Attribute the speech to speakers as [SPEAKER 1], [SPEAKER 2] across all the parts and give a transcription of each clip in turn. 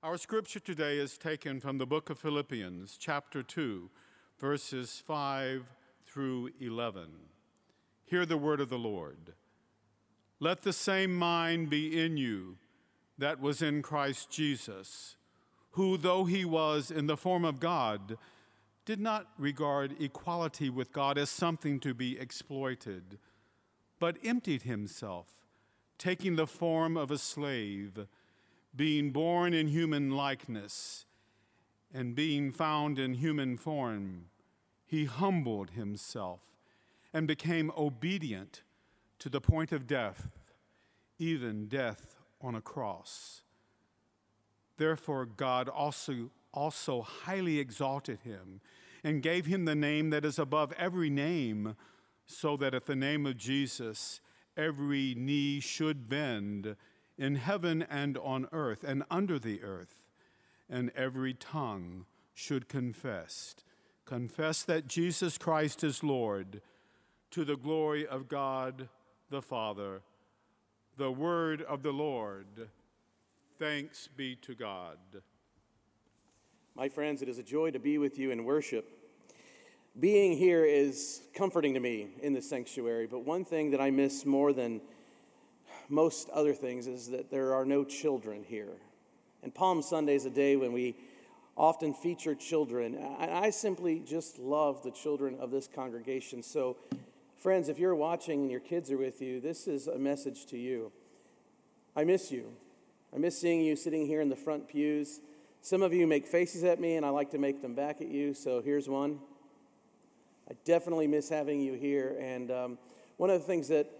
[SPEAKER 1] Our scripture today is taken from the book of Philippians, chapter 2, verses 5 through 11. Hear the word of the Lord. Let the same mind be in you that was in Christ Jesus, who, though he was in the form of God, did not regard equality with God as something to be exploited, but emptied himself, taking the form of a slave being born in human likeness and being found in human form, he humbled himself and became obedient to the point of death, even death on a cross. Therefore, God also, also highly exalted him and gave him the name that is above every name, so that at the name of Jesus every knee should bend in heaven and on earth and under the earth, and every tongue should confess. Confess that Jesus Christ is Lord to the glory of God the Father. The word of the Lord. Thanks be to God.
[SPEAKER 2] My friends, it is a joy to be with you in worship. Being here is comforting to me in the sanctuary, but one thing that I miss more than most other things is that there are no children here. And Palm Sunday is a day when we often feature children. And I simply just love the children of this congregation. So, friends, if you're watching and your kids are with you, this is a message to you. I miss you. I miss seeing you sitting here in the front pews. Some of you make faces at me, and I like to make them back at you. So here's one. I definitely miss having you here. And um, one of the things that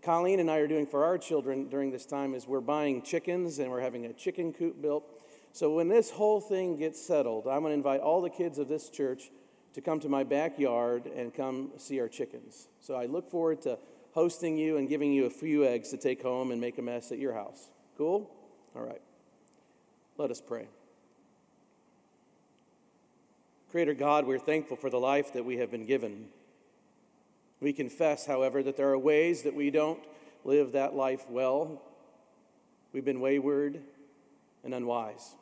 [SPEAKER 2] Colleen and I are doing for our children during this time is we're buying chickens and we're having a chicken coop built. So when this whole thing gets settled, I'm going to invite all the kids of this church to come to my backyard and come see our chickens. So I look forward to hosting you and giving you a few eggs to take home and make a mess at your house. Cool? All right. Let us pray. Creator God, we're thankful for the life that we have been given. We confess, however, that there are ways that we don't live that life well. We've been wayward and unwise.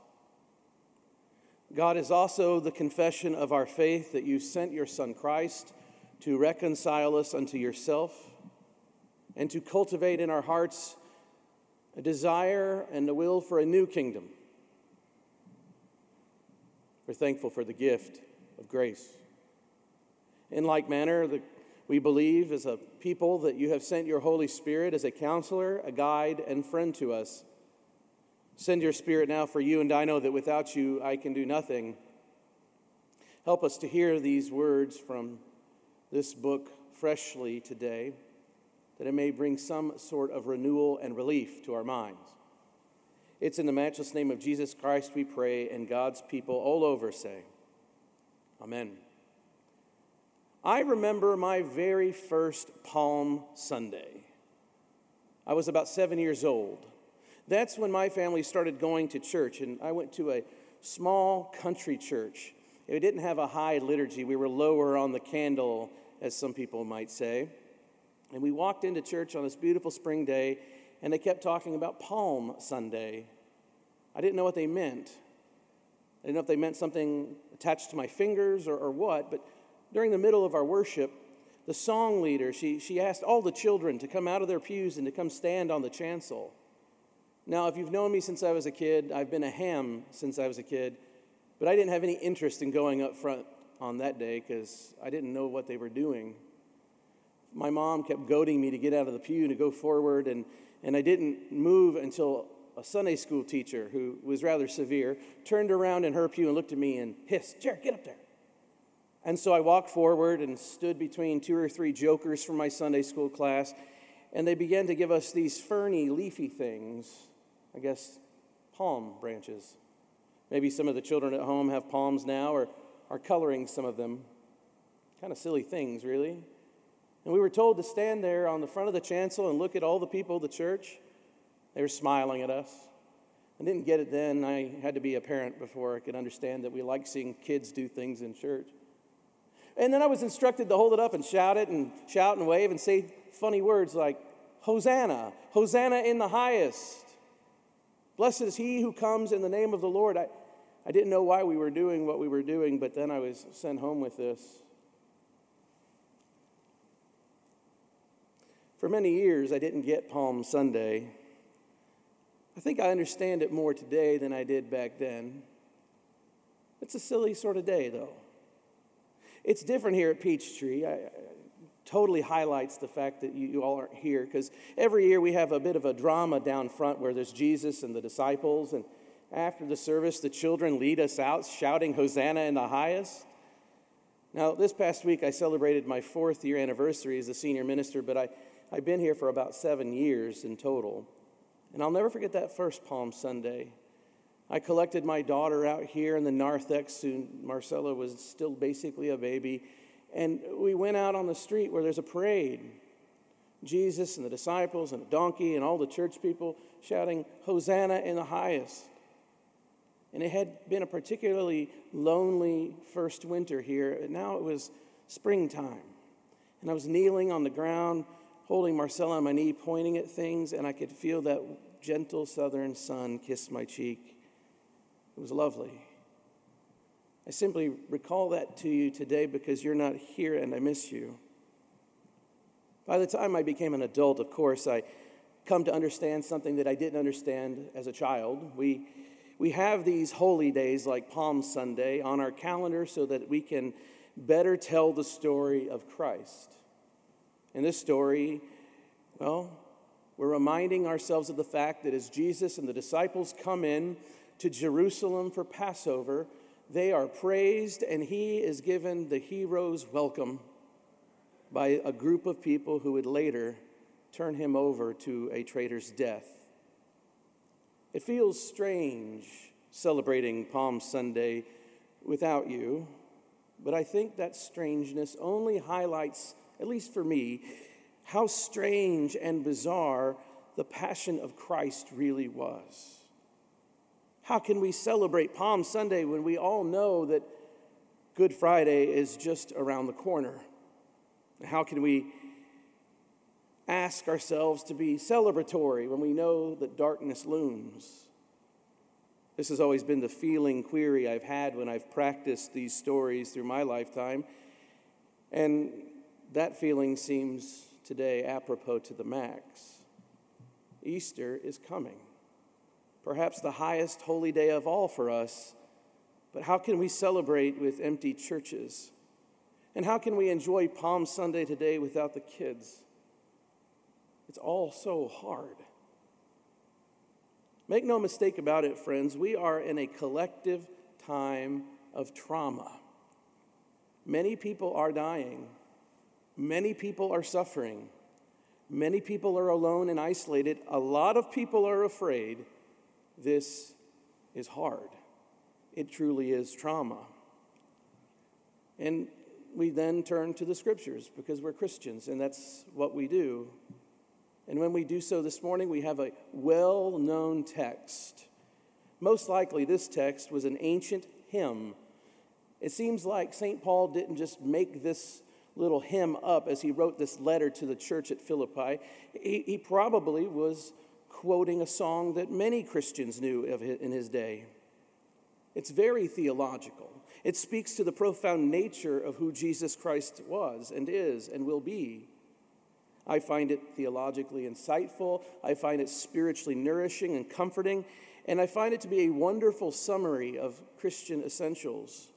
[SPEAKER 2] God is also the confession of our faith that you sent your Son Christ to reconcile us unto yourself and to cultivate in our hearts a desire and a will for a new kingdom. We're thankful for the gift of grace. In like manner, the we believe as a people that you have sent your Holy Spirit as a counselor, a guide, and friend to us. Send your Spirit now for you, and I know that without you I can do nothing. Help us to hear these words from this book freshly today, that it may bring some sort of renewal and relief to our minds. It's in the matchless name of Jesus Christ we pray, and God's people all over say, Amen. I remember my very first Palm Sunday. I was about seven years old. That's when my family started going to church, and I went to a small country church. It didn't have a high liturgy, we were lower on the candle, as some people might say. And we walked into church on this beautiful spring day, and they kept talking about Palm Sunday. I didn't know what they meant. I didn't know if they meant something attached to my fingers or, or what, but during the middle of our worship, the song leader, she, she asked all the children to come out of their pews and to come stand on the chancel. Now, if you've known me since I was a kid, I've been a ham since I was a kid, but I didn't have any interest in going up front on that day because I didn't know what they were doing. My mom kept goading me to get out of the pew to go forward, and, and I didn't move until a Sunday school teacher who was rather severe turned around in her pew and looked at me and hissed, Jared, get up there. And so I walked forward and stood between two or three jokers from my Sunday school class, and they began to give us these ferny, leafy things, I guess palm branches. Maybe some of the children at home have palms now or are coloring some of them. Kind of silly things, really. And we were told to stand there on the front of the chancel and look at all the people of the church. They were smiling at us. I didn't get it then. I had to be a parent before I could understand that we like seeing kids do things in church. And then I was instructed to hold it up and shout it and shout and wave and say funny words like, Hosanna, Hosanna in the highest. Blessed is he who comes in the name of the Lord. I, I didn't know why we were doing what we were doing, but then I was sent home with this. For many years, I didn't get Palm Sunday. I think I understand it more today than I did back then. It's a silly sort of day, though. It's different here at Peachtree. I, I totally highlights the fact that you, you all aren't here because every year we have a bit of a drama down front where there's Jesus and the disciples, and after the service, the children lead us out shouting, Hosanna in the highest. Now, this past week, I celebrated my fourth year anniversary as a senior minister, but I, I've been here for about seven years in total. And I'll never forget that first Palm Sunday. I collected my daughter out here in the narthex, who Marcella was still basically a baby, and we went out on the street where there's a parade. Jesus and the disciples and a donkey and all the church people shouting, Hosanna in the highest. And it had been a particularly lonely first winter here, and now it was springtime. And I was kneeling on the ground holding Marcella on my knee, pointing at things, and I could feel that gentle southern sun kiss my cheek. It was lovely. I simply recall that to you today because you're not here and I miss you. By the time I became an adult, of course, I come to understand something that I didn't understand as a child. We, we have these holy days like Palm Sunday on our calendar so that we can better tell the story of Christ. In this story, well, we're reminding ourselves of the fact that as Jesus and the disciples come in to Jerusalem for Passover, they are praised and he is given the hero's welcome by a group of people who would later turn him over to a traitor's death. It feels strange celebrating Palm Sunday without you, but I think that strangeness only highlights at least for me, how strange and bizarre the passion of Christ really was. How can we celebrate Palm Sunday when we all know that Good Friday is just around the corner? How can we ask ourselves to be celebratory when we know that darkness looms? This has always been the feeling query I've had when I've practiced these stories through my lifetime. And that feeling seems today apropos to the max. Easter is coming, perhaps the highest holy day of all for us. But how can we celebrate with empty churches? And how can we enjoy Palm Sunday today without the kids? It's all so hard. Make no mistake about it, friends, we are in a collective time of trauma. Many people are dying. Many people are suffering. Many people are alone and isolated. A lot of people are afraid. This is hard. It truly is trauma. And we then turn to the scriptures because we're Christians and that's what we do. And when we do so this morning, we have a well known text. Most likely, this text was an ancient hymn. It seems like St. Paul didn't just make this little hymn up as he wrote this letter to the church at Philippi, he, he probably was quoting a song that many Christians knew in his day. It's very theological. It speaks to the profound nature of who Jesus Christ was and is and will be. I find it theologically insightful. I find it spiritually nourishing and comforting. And I find it to be a wonderful summary of Christian essentials.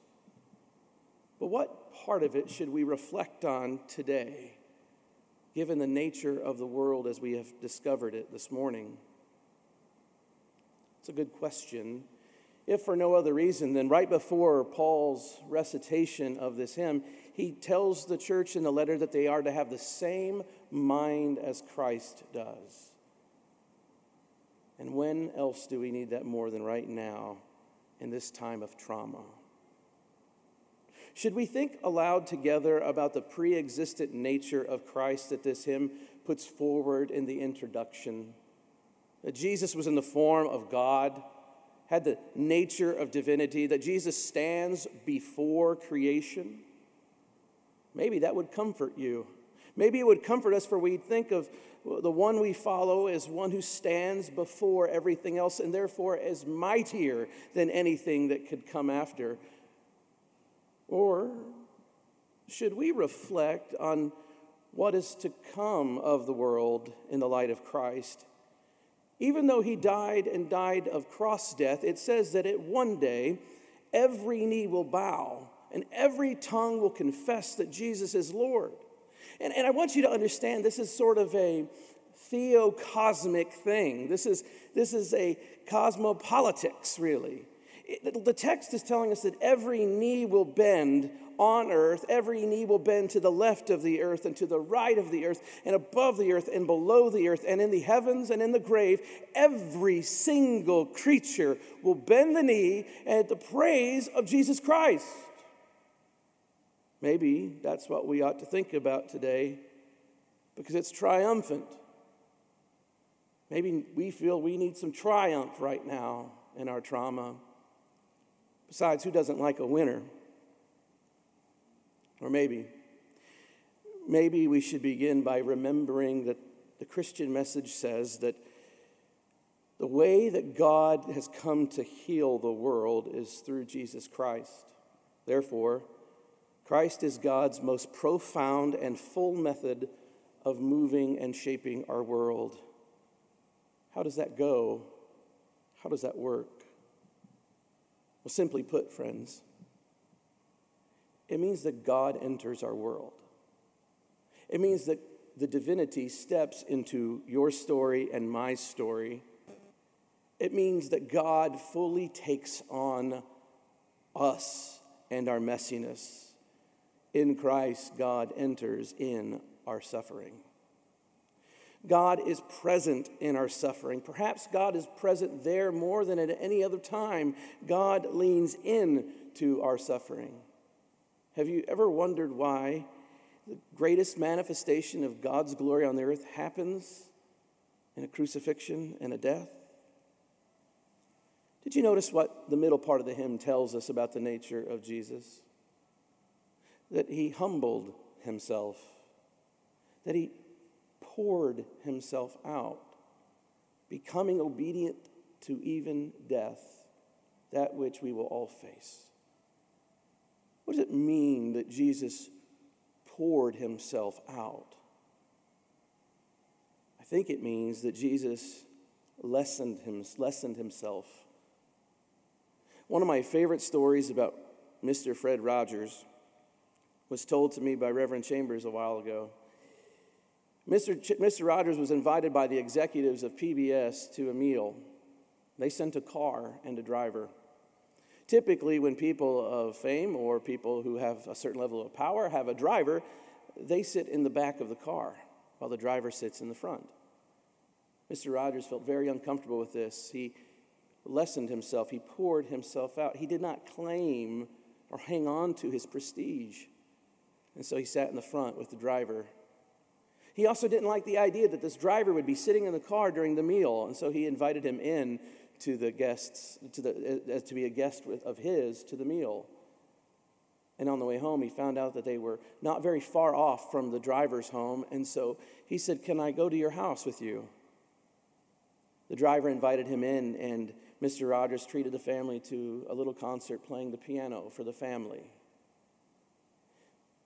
[SPEAKER 2] But what part of it should we reflect on today, given the nature of the world as we have discovered it this morning? It's a good question. If for no other reason than right before Paul's recitation of this hymn, he tells the church in the letter that they are to have the same mind as Christ does. And when else do we need that more than right now in this time of trauma? Should we think aloud together about the pre existent nature of Christ that this hymn puts forward in the introduction? That Jesus was in the form of God, had the nature of divinity, that Jesus stands before creation? Maybe that would comfort you. Maybe it would comfort us for we think of the one we follow as one who stands before everything else and therefore is mightier than anything that could come after? Or should we reflect on what is to come of the world in the light of Christ? Even though he died and died of cross death, it says that at one day every knee will bow and every tongue will confess that Jesus is Lord. And, and I want you to understand this is sort of a theocosmic thing. This is, this is a cosmopolitics, really. The text is telling us that every knee will bend on earth, every knee will bend to the left of the earth and to the right of the earth and above the earth and below the earth and in the heavens and in the grave. Every single creature will bend the knee at the praise of Jesus Christ. Maybe that's what we ought to think about today because it's triumphant. Maybe we feel we need some triumph right now in our trauma. Besides, who doesn't like a winner? Or maybe, maybe we should begin by remembering that the Christian message says that the way that God has come to heal the world is through Jesus Christ. Therefore, Christ is God's most profound and full method of moving and shaping our world. How does that go? How does that work? Well, simply put, friends, it means that God enters our world. It means that the divinity steps into your story and my story. It means that God fully takes on us and our messiness. In Christ, God enters in our suffering. God is present in our suffering. Perhaps God is present there more than at any other time. God leans in to our suffering. Have you ever wondered why the greatest manifestation of God's glory on the earth happens in a crucifixion and a death? Did you notice what the middle part of the hymn tells us about the nature of Jesus? that he humbled himself, that he poured himself out, becoming obedient to even death, that which we will all face. What does it mean that Jesus poured himself out? I think it means that Jesus lessened, him, lessened himself. One of my favorite stories about Mr. Fred Rogers was told to me by Reverend Chambers a while ago. Mr. Ch- Mr. Rogers was invited by the executives of PBS to a meal. They sent a car and a driver. Typically, when people of fame or people who have a certain level of power have a driver, they sit in the back of the car while the driver sits in the front. Mr. Rogers felt very uncomfortable with this. He lessened himself, he poured himself out. He did not claim or hang on to his prestige. And so he sat in the front with the driver. He also didn't like the idea that this driver would be sitting in the car during the meal, and so he invited him in to the guests, to, the, uh, to be a guest with, of his to the meal. And on the way home, he found out that they were not very far off from the driver's home, and so he said, Can I go to your house with you? The driver invited him in, and Mr. Rogers treated the family to a little concert playing the piano for the family.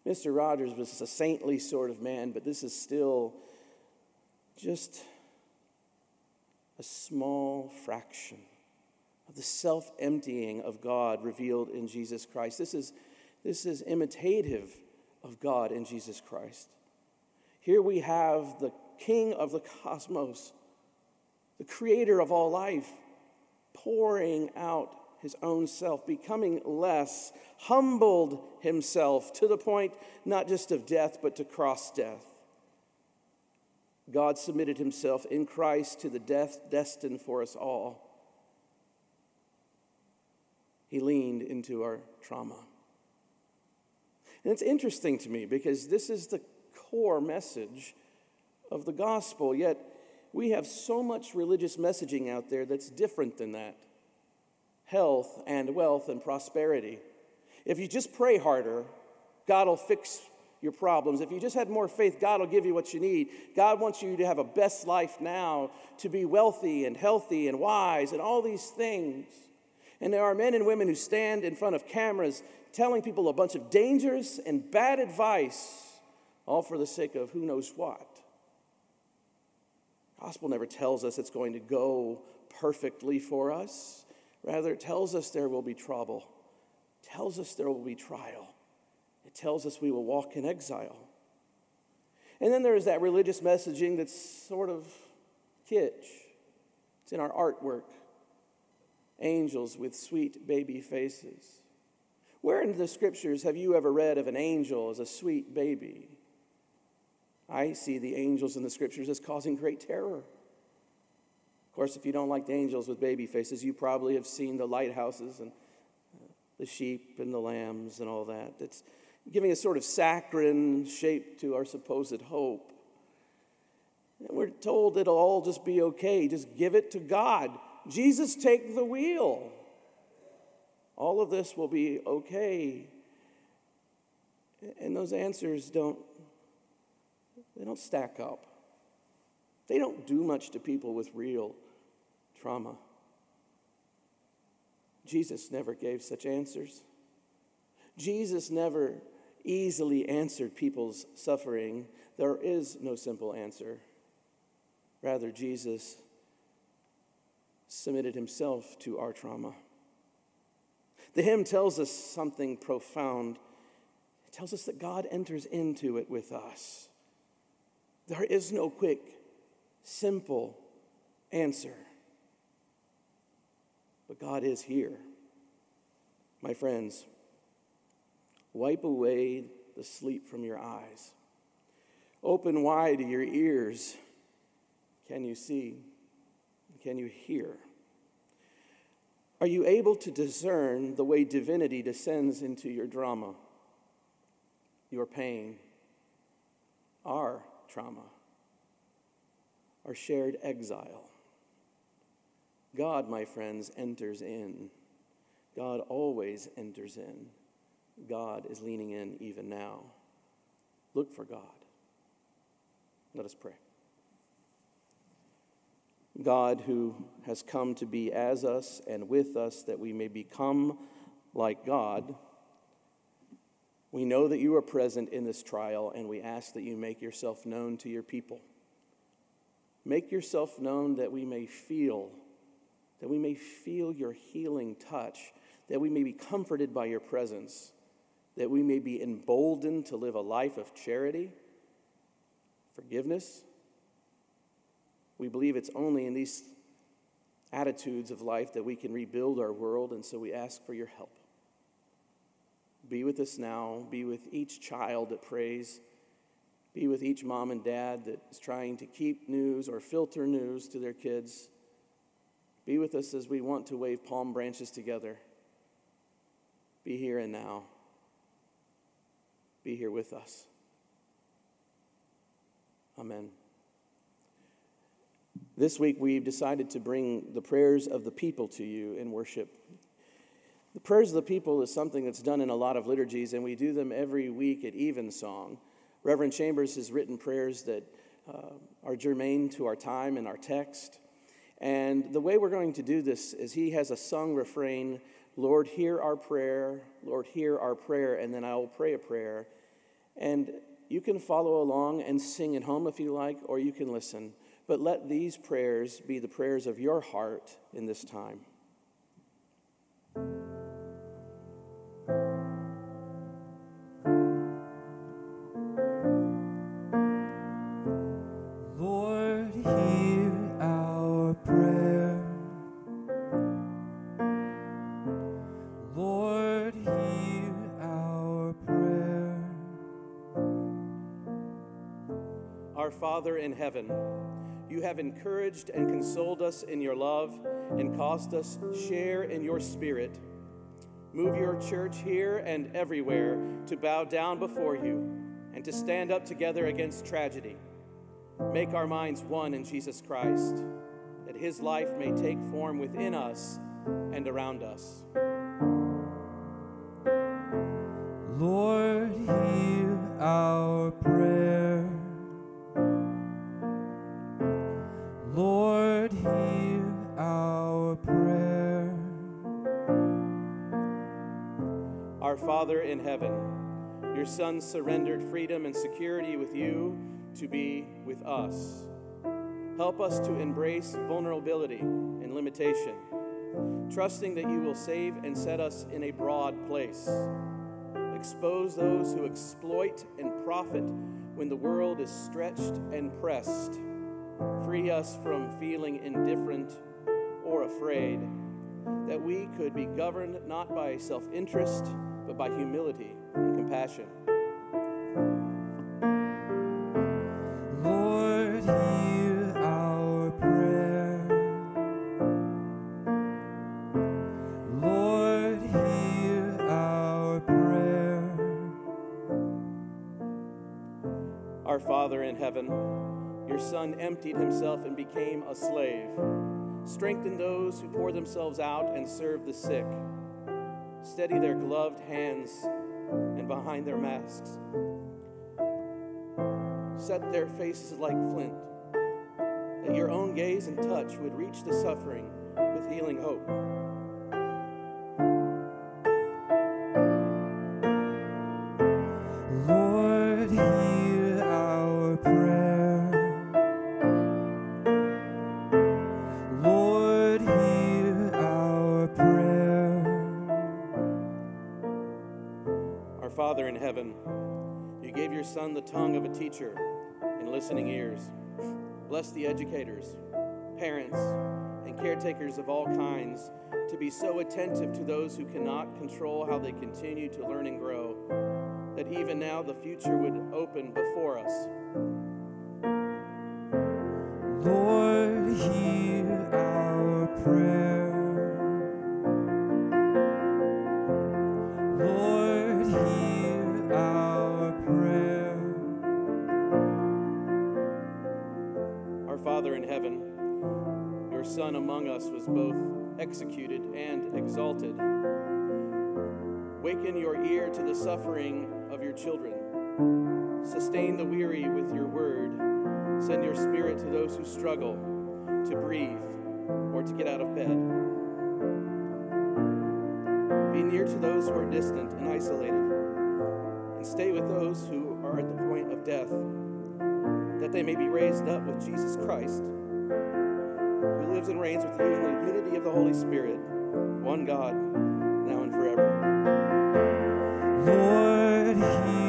[SPEAKER 2] Mr. Rogers was a saintly sort of man, but this is still just a small fraction of the self emptying of God revealed in Jesus Christ. This is, this is imitative of God in Jesus Christ. Here we have the King of the cosmos, the creator of all life, pouring out his own self, becoming less, humbled himself to the point not just of death, but to cross death. God submitted himself in Christ to the death destined for us all. He leaned into our trauma. And it's interesting to me because this is the core message of the gospel, yet we have so much religious messaging out there that's different than that health and wealth and prosperity. If you just pray harder, God will fix your problems. If you just had more faith, God will give you what you need. God wants you to have a best life now, to be wealthy and healthy and wise and all these things. And there are men and women who stand in front of cameras telling people a bunch of dangerous and bad advice, all for the sake of who knows what. Gospel never tells us it's going to go perfectly for us. Rather, it tells us there will be trouble, it tells us there will be trial, it tells us we will walk in exile. And then there's that religious messaging that's sort of kitsch. It's in our artwork. Angels with sweet baby faces. Where in the scriptures have you ever read of an angel as a sweet baby? I see the angels in the scriptures as causing great terror. Of course, if you don't like the angels with baby faces, you probably have seen the lighthouses and uh, the sheep and the lambs and all that. It's giving a sort of saccharine shape to our supposed hope. And we're told it'll all just be okay. Just give it to God. Jesus, take the wheel. All of this will be okay. And those answers don't they don't stack up. They don't do much to people with real trauma. Jesus never gave such answers. Jesus never easily answered people's suffering. There is no simple answer. Rather, Jesus submitted himself to our trauma. The hymn tells us something profound. It tells us that God enters into it with us. There is no quick, simple answer. But God is here. My friends, wipe away the sleep from your eyes. Open wide your ears. Can you see? Can you hear? Are you able to discern the way divinity descends into your drama, your pain, our trauma, our shared exile? God, my friends, enters in. God always enters in. God is leaning in even now. Look for God. Let us pray. God, who has come to be as us and with us that we may become like God, we know that you are present in this trial, and we ask that you make yourself known to your people. Make yourself known that we may feel, that we may feel your healing touch, that we may be comforted by your presence, that we may be emboldened to live a life of charity, forgiveness, we believe it's only in these attitudes of life that we can rebuild our world, and so we ask for your help. Be with us now. Be with each child that prays. Be with each mom and dad that is trying to keep news or filter news to their kids. Be with us as we want to wave palm branches together. Be here and now. Be here with us. Amen. This week, we've decided to bring the prayers of the people to you in worship. The prayers of the people is something that's done in a lot of liturgies, and we do them every week at Evensong. Reverend Chambers has written prayers that uh, are germane to our time and our text. And the way we're going to do this is he has a sung refrain Lord, hear our prayer, Lord, hear our prayer, and then I will pray a prayer. And you can follow along and sing at home if you like, or you can listen. But let these prayers be the prayers of your heart in this time.
[SPEAKER 3] Our
[SPEAKER 2] Father in heaven, you have encouraged and consoled us in your love and caused us share in your spirit. Move your church here and everywhere to bow down before you and to stand up together against tragedy. Make our minds one in Jesus Christ, that his life may take form within us and around us.
[SPEAKER 3] Lord, hear our prayer.
[SPEAKER 2] Father in heaven, your Son surrendered freedom and security with you to be with us. Help us to embrace vulnerability and limitation, trusting that you will save and set us in a broad place. Expose those who exploit and profit when the world is stretched and pressed. Free us from feeling indifferent or afraid, that we could be governed not by self interest, but by humility and compassion.
[SPEAKER 3] Lord, hear our prayer. Lord, hear our prayer.
[SPEAKER 2] Our Father in heaven, your Son emptied himself and became a slave. Strengthen those who pour themselves out and serve the sick. Steady their gloved hands and behind their masks. Set their faces like flint, that your own gaze and touch would reach the suffering with healing hope. Father in heaven, you gave your Son the tongue of a teacher and listening ears. Bless the educators, parents, and caretakers of all kinds to be so attentive to those who cannot control how they continue to learn and grow, that even now the future would open before us.
[SPEAKER 3] Lord, hear our prayer.
[SPEAKER 2] Among us was both executed and exalted. Waken your ear to the suffering of your children. Sustain the weary with your word. Send your spirit to those who struggle to breathe or to get out of bed. Be near to those who are distant and isolated, and stay with those who are at the point of death, that they may be raised up with Jesus Christ, who lives and reigns with you in the unity of the Holy Spirit, one God, now and forever.
[SPEAKER 3] Lord,